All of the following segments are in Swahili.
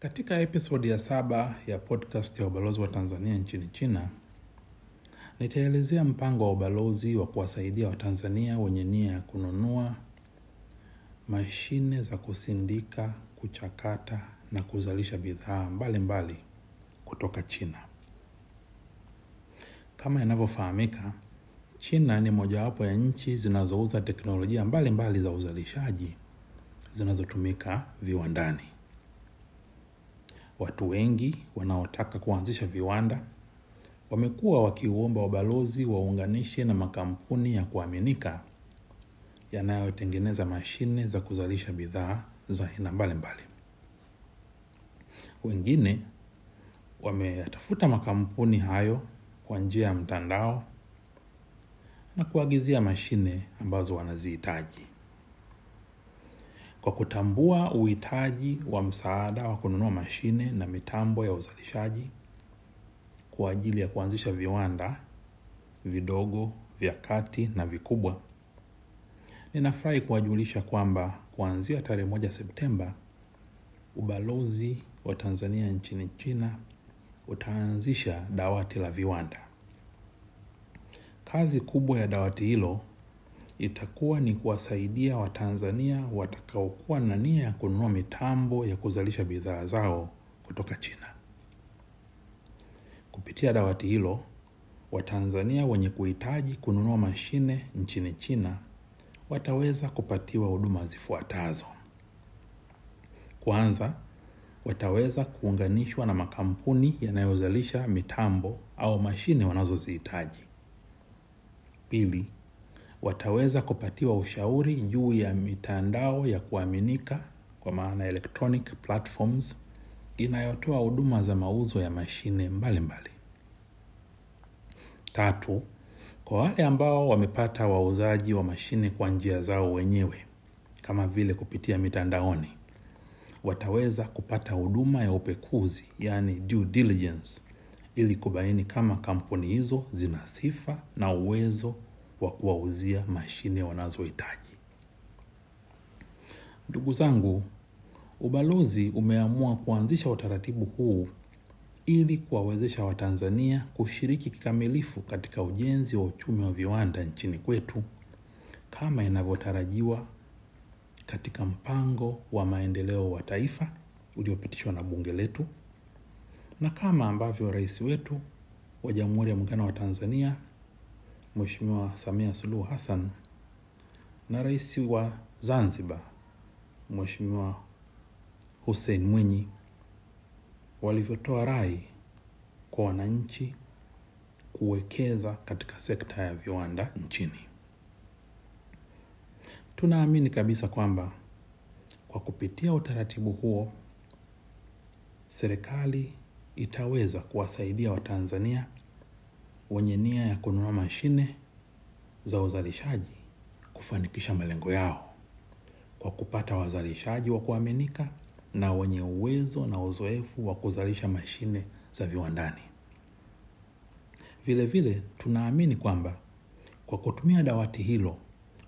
Katika episodi ya saba ya podcast ya ubalozi wa Tanzania nchini China, nitaelezea mpango wa ubalozi wa kuwasaidia Watanzania wenye nia ya kununua mashine za kusindika, kuchakata na kuzalisha bidhaa mbalimbali kutoka China. Kama inavyofahamika, China ni mojawapo ya nchi zinazouza teknolojia mbalimbali mbali za uzalishaji zinazotumika viwandani. Watu wengi wanaotaka kuanzisha viwanda wamekuwa wakiuomba wabalozi waunganishe na makampuni ya kuaminika yanayotengeneza mashine za kuzalisha bidhaa za aina mbalimbali. Wengine wameyatafuta makampuni hayo kwa njia ya mtandao na kuagizia mashine ambazo wanazihitaji. Kwa kutambua uhitaji wa msaada wa kununua mashine na mitambo ya uzalishaji kwa ajili ya kuanzisha viwanda vidogo, vya kati na vikubwa, ninafurahi kuwajulisha kwamba kuanzia tarehe moja Septemba, ubalozi wa Tanzania nchini China utaanzisha dawati la viwanda. Kazi kubwa ya dawati hilo itakuwa ni kuwasaidia Watanzania watakaokuwa na nia ya kununua mitambo ya kuzalisha bidhaa zao kutoka China. Kupitia dawati hilo, Watanzania wenye kuhitaji kununua mashine nchini China wataweza kupatiwa huduma zifuatazo. Kwanza, wataweza kuunganishwa na makampuni yanayozalisha mitambo au mashine wanazozihitaji. Pili, wataweza kupatiwa ushauri juu ya mitandao ya kuaminika kwa maana electronic platforms inayotoa huduma za mauzo ya mashine mbalimbali mbali. Tatu, kwa wale ambao wamepata wauzaji wa mashine kwa njia zao wenyewe kama vile kupitia mitandaoni, wataweza kupata huduma ya upekuzi, yani due diligence, ili kubaini kama kampuni hizo zina sifa na uwezo wa kuwauzia mashine wanazohitaji. Ndugu zangu, ubalozi umeamua kuanzisha utaratibu huu ili kuwawezesha Watanzania kushiriki kikamilifu katika ujenzi wa uchumi wa viwanda nchini kwetu kama inavyotarajiwa katika mpango wa maendeleo wa taifa uliopitishwa na bunge letu na kama ambavyo rais wetu wa Jamhuri ya Muungano wa Tanzania Mheshimiwa Samia Suluhu Hassan na rais wa Zanzibar Mheshimiwa Hussein Mwinyi walivyotoa rai kwa wananchi kuwekeza katika sekta ya viwanda nchini. Tunaamini kabisa kwamba kwa kupitia utaratibu huo, serikali itaweza kuwasaidia Watanzania wenye nia ya kununua mashine za uzalishaji kufanikisha malengo yao kwa kupata wazalishaji wa kuaminika na wenye uwezo na uzoefu wa kuzalisha mashine za viwandani. Vile vile tunaamini kwamba kwa kutumia dawati hilo,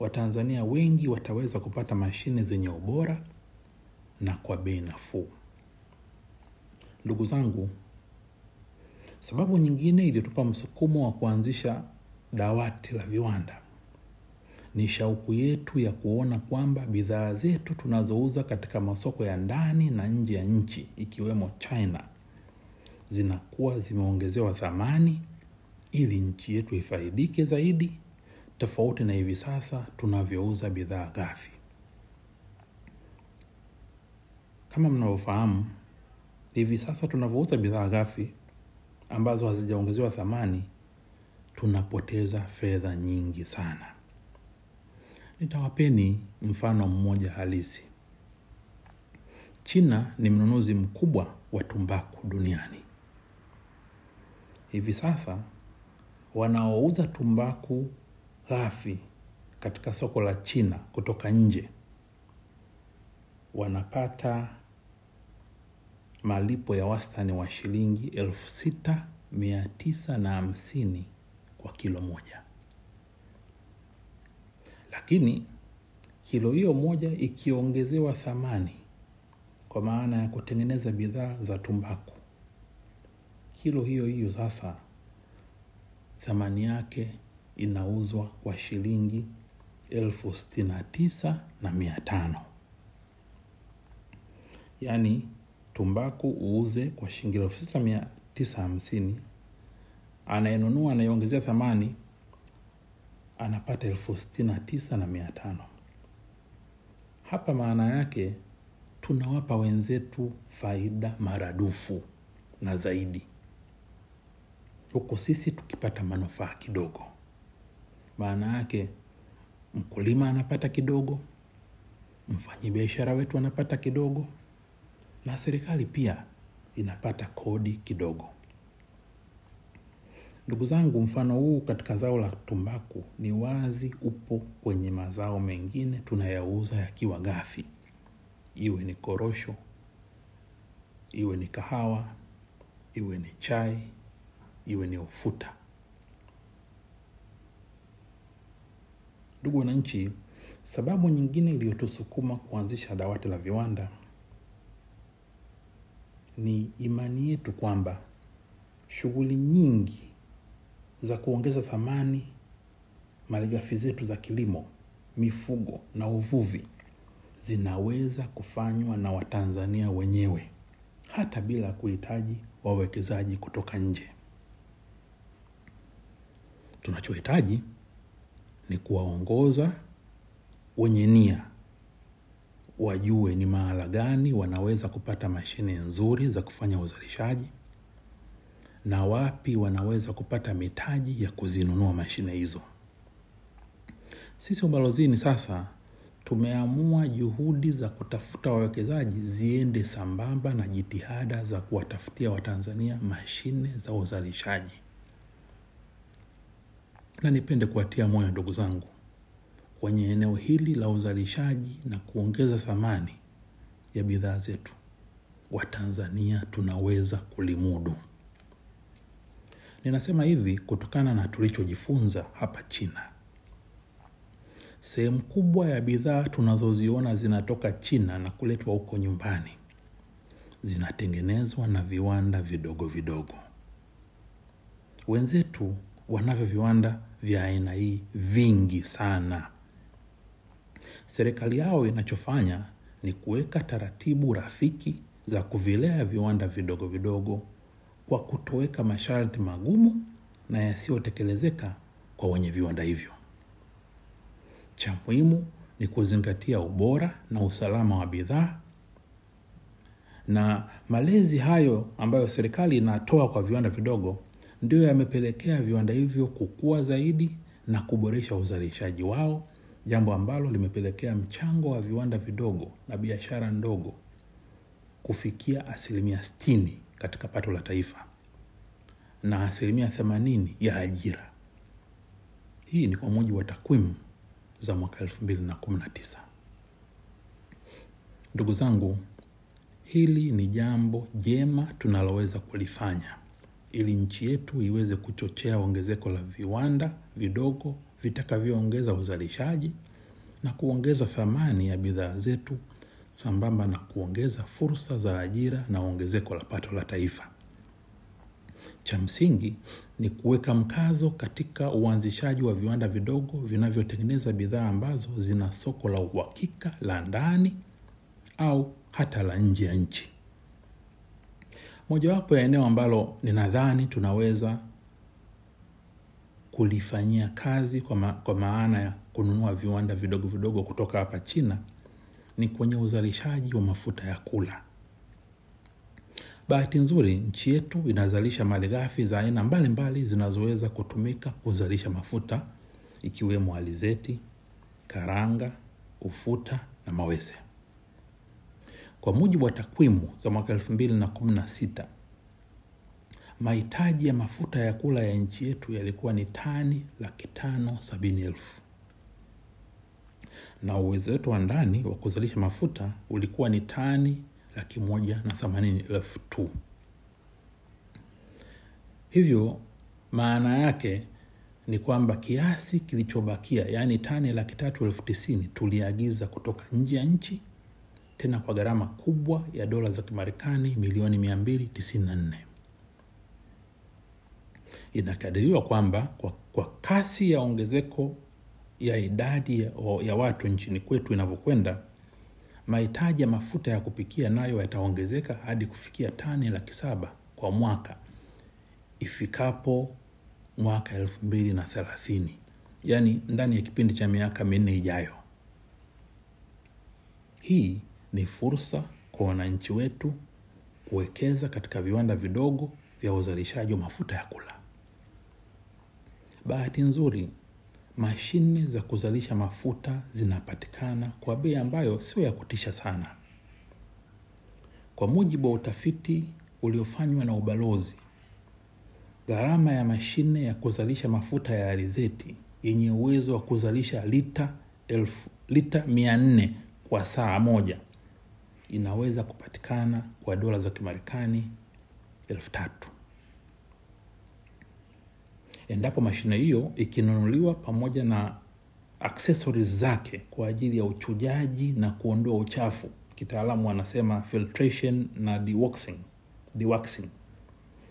Watanzania wengi wataweza kupata mashine zenye ubora na kwa bei nafuu. Ndugu zangu, sababu nyingine iliyotupa msukumo wa kuanzisha dawati la viwanda ni shauku yetu ya kuona kwamba bidhaa zetu tunazouza katika masoko ya ndani na nje ya nchi ikiwemo China zinakuwa zimeongezewa thamani ili nchi yetu ifaidike zaidi, tofauti na hivi sasa tunavyouza bidhaa ghafi. Kama mnavyofahamu, hivi sasa tunavyouza bidhaa ghafi ambazo hazijaongezewa thamani, tunapoteza fedha nyingi sana. Nitawapeni mfano mmoja halisi. China ni mnunuzi mkubwa wa tumbaku duniani. Hivi sasa wanaouza tumbaku ghafi katika soko la China kutoka nje wanapata malipo ya wastani wa shilingi elfu sita mia tisa na hamsini kwa kilo moja. Lakini kilo hiyo moja ikiongezewa thamani kwa maana ya kutengeneza bidhaa za tumbaku. Kilo hiyo hiyo sasa thamani yake inauzwa kwa shilingi elfu sitini na tisa na mia tano yaani tumbaku uuze kwa shilingi elfu sita mia tisa hamsini. Anayenunua anayeongezea thamani anapata elfu sitini na tisa na mia tano. Hapa maana yake tunawapa wenzetu faida maradufu na zaidi. Huku sisi tukipata manufaa kidogo. Maana yake mkulima anapata kidogo mfanyabiashara wetu anapata kidogo na serikali pia inapata kodi kidogo. Ndugu zangu mfano huu katika zao la tumbaku ni wazi upo kwenye mazao mengine tunayauza yakiwa ghafi. Iwe ni korosho iwe ni kahawa iwe ni chai iwe ni ufuta. Ndugu wananchi sababu nyingine iliyotusukuma kuanzisha dawati la viwanda ni imani yetu kwamba shughuli nyingi za kuongeza thamani malighafi zetu za kilimo mifugo na uvuvi zinaweza kufanywa na watanzania wenyewe hata bila kuhitaji wawekezaji kutoka nje. Tunachohitaji ni kuwaongoza wenye nia wajue ni mahala gani wanaweza kupata mashine nzuri za kufanya uzalishaji na wapi wanaweza kupata mitaji ya kuzinunua mashine hizo. Sisi ubalozini sasa tumeamua juhudi za kutafuta wawekezaji ziende sambamba na jitihada za kuwatafutia watanzania mashine za uzalishaji. Na nipende kuwatia moyo ndugu zangu kwenye eneo hili la uzalishaji na kuongeza thamani ya bidhaa zetu. Watanzania tunaweza kulimudu. Ninasema hivi kutokana na tulichojifunza hapa china. Sehemu kubwa ya bidhaa tunazoziona zinatoka china na kuletwa huko nyumbani. Zinatengenezwa na viwanda vidogo vidogo. Wenzetu wanavyo viwanda vya aina hii vingi sana serikali yao inachofanya ni kuweka taratibu rafiki za kuvilea viwanda vidogo vidogo kwa kutoweka masharti magumu na yasiyotekelezeka kwa wenye viwanda hivyo. Cha muhimu ni kuzingatia ubora na usalama wa bidhaa na malezi hayo ambayo serikali inatoa kwa viwanda vidogo ndio yamepelekea viwanda hivyo kukua zaidi na kuboresha uzalishaji wao jambo ambalo limepelekea mchango wa viwanda vidogo na biashara ndogo kufikia asilimia 60 katika pato la taifa na asilimia 80 ya ajira. Hii ni kwa mujibu wa takwimu za mwaka 219 ndugu zangu hili ni jambo jema tunaloweza kulifanya ili nchi yetu iweze kuchochea ongezeko la viwanda vidogo vitakavyoongeza uzalishaji na kuongeza thamani ya bidhaa zetu sambamba na kuongeza fursa za ajira na ongezeko la pato la taifa. Cha msingi ni kuweka mkazo katika uanzishaji wa viwanda vidogo vinavyotengeneza bidhaa ambazo zina soko la uhakika la ndani au hata la nje ya nchi. Mojawapo ya eneo ambalo ninadhani tunaweza kulifanyia kazi kwa, ma, kwa maana ya kununua viwanda vidogo vidogo kutoka hapa china ni kwenye uzalishaji wa mafuta ya kula. Bahati nzuri nchi yetu inazalisha malighafi za aina mbalimbali zinazoweza kutumika kuzalisha mafuta ikiwemo alizeti karanga ufuta na mawese. Kwa mujibu wa takwimu za mwaka 216 mahitaji ya mafuta ya kula ya nchi yetu yalikuwa ni tani laki tano sabini elfu na uwezo wetu wa ndani wa kuzalisha mafuta ulikuwa ni tani laki moja na themanini elfu tu hivyo maana yake ni kwamba kiasi kilichobakia yaani tani laki tatu elfu tisini tuliagiza kutoka nje ya nchi tena kwa gharama kubwa ya dola za Kimarekani milioni 294. Inakadiriwa kwamba kwa, kwa kasi ya ongezeko ya idadi ya, ya watu nchini kwetu inavyokwenda, mahitaji ya mafuta ya kupikia nayo yataongezeka hadi kufikia tani laki saba kwa mwaka ifikapo mwaka elfu mbili na thelathini, yaani ndani ya kipindi cha miaka minne ijayo. Hii ni fursa kwa wananchi wetu kuwekeza katika viwanda vidogo vya uzalishaji wa mafuta ya kula. Bahati nzuri, mashine za kuzalisha mafuta zinapatikana kwa bei ambayo sio ya kutisha sana. Kwa mujibu wa utafiti uliofanywa na ubalozi, gharama ya mashine ya kuzalisha mafuta ya alizeti yenye uwezo wa kuzalisha lita elfu, lita mia nne kwa saa moja inaweza kupatikana kwa dola za Kimarekani elfu tatu endapo mashine hiyo ikinunuliwa pamoja na accessories zake kwa ajili ya uchujaji na kuondoa uchafu, kitaalamu wanasema filtration na dewaxing, dewaxing.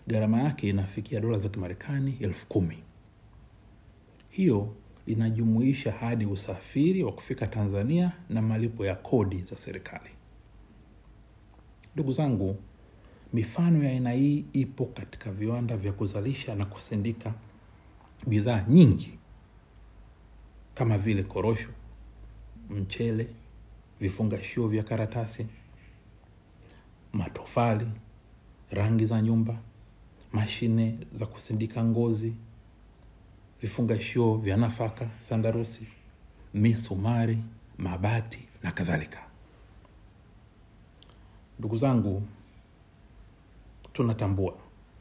Gharama yake inafikia dola za Kimarekani elfu kumi. Hiyo inajumuisha hadi usafiri wa kufika Tanzania na malipo ya kodi za serikali. Ndugu zangu, mifano ya aina hii ipo katika viwanda vya kuzalisha na kusindika bidhaa nyingi kama vile korosho, mchele, vifungashio vya karatasi, matofali, rangi za nyumba, mashine za kusindika ngozi, vifungashio vya nafaka, sandarusi, misumari, mabati na kadhalika. Ndugu zangu, tunatambua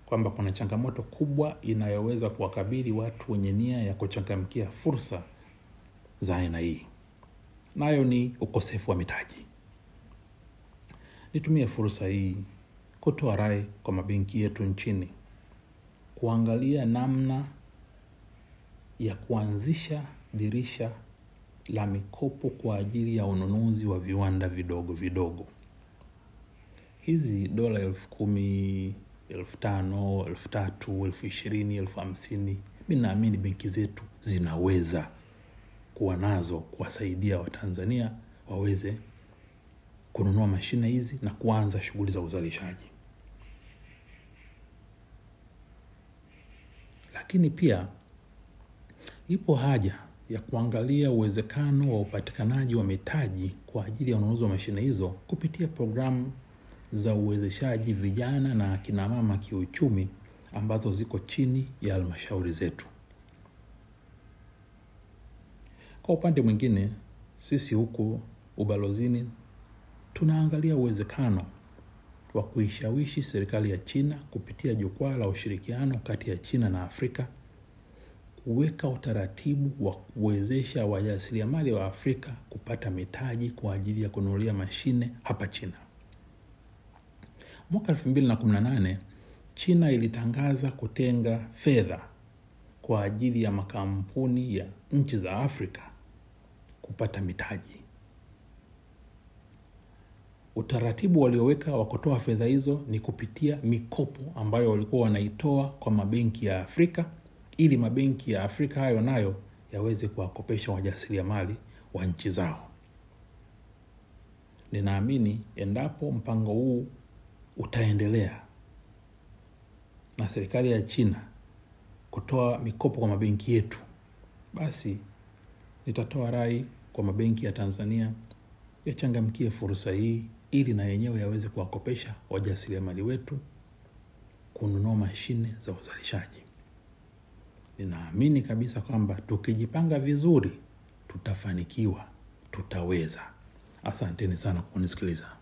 kwamba kuna changamoto kubwa inayoweza kuwakabili watu wenye nia ya kuchangamkia fursa za aina hii, nayo ni ukosefu wa mitaji. Nitumie fursa hii kutoa rai kwa mabenki yetu nchini kuangalia namna ya kuanzisha dirisha la mikopo kwa ajili ya ununuzi wa viwanda vidogo vidogo. Hizi dola elfu kumi elfu tano elfu tatu elfu ishirini elfu hamsini mi naamini benki zetu zinaweza kuwa nazo kuwasaidia Watanzania waweze kununua mashine hizi na kuanza shughuli za uzalishaji. Lakini pia ipo haja ya kuangalia uwezekano wa upatikanaji wa mitaji kwa ajili ya ununuzi wa mashine hizo kupitia programu za uwezeshaji vijana na akinamama kiuchumi ambazo ziko chini ya halmashauri zetu. Kwa upande mwingine, sisi huku ubalozini tunaangalia uwezekano wa kuishawishi serikali ya China kupitia jukwaa la ushirikiano kati ya China na Afrika kuweka utaratibu wa kuwezesha wajasiriamali wa Afrika kupata mitaji kwa ajili ya kununulia mashine hapa China. Mwaka 2018 China ilitangaza kutenga fedha kwa ajili ya makampuni ya nchi za Afrika kupata mitaji. Utaratibu walioweka wa kutoa fedha hizo ni kupitia mikopo ambayo walikuwa wanaitoa kwa mabenki ya Afrika ili mabenki ya Afrika hayo nayo yaweze kuwakopesha wajasiriamali wa nchi zao. Ninaamini endapo mpango huu utaendelea na serikali ya China kutoa mikopo kwa mabenki yetu, basi nitatoa rai kwa mabenki ya Tanzania yachangamkie fursa hii ili na yenyewe yaweze kuwakopesha wajasiriamali wetu kununua mashine za uzalishaji. Ninaamini kabisa kwamba tukijipanga vizuri tutafanikiwa, tutaweza. Asanteni sana kwa kunisikiliza.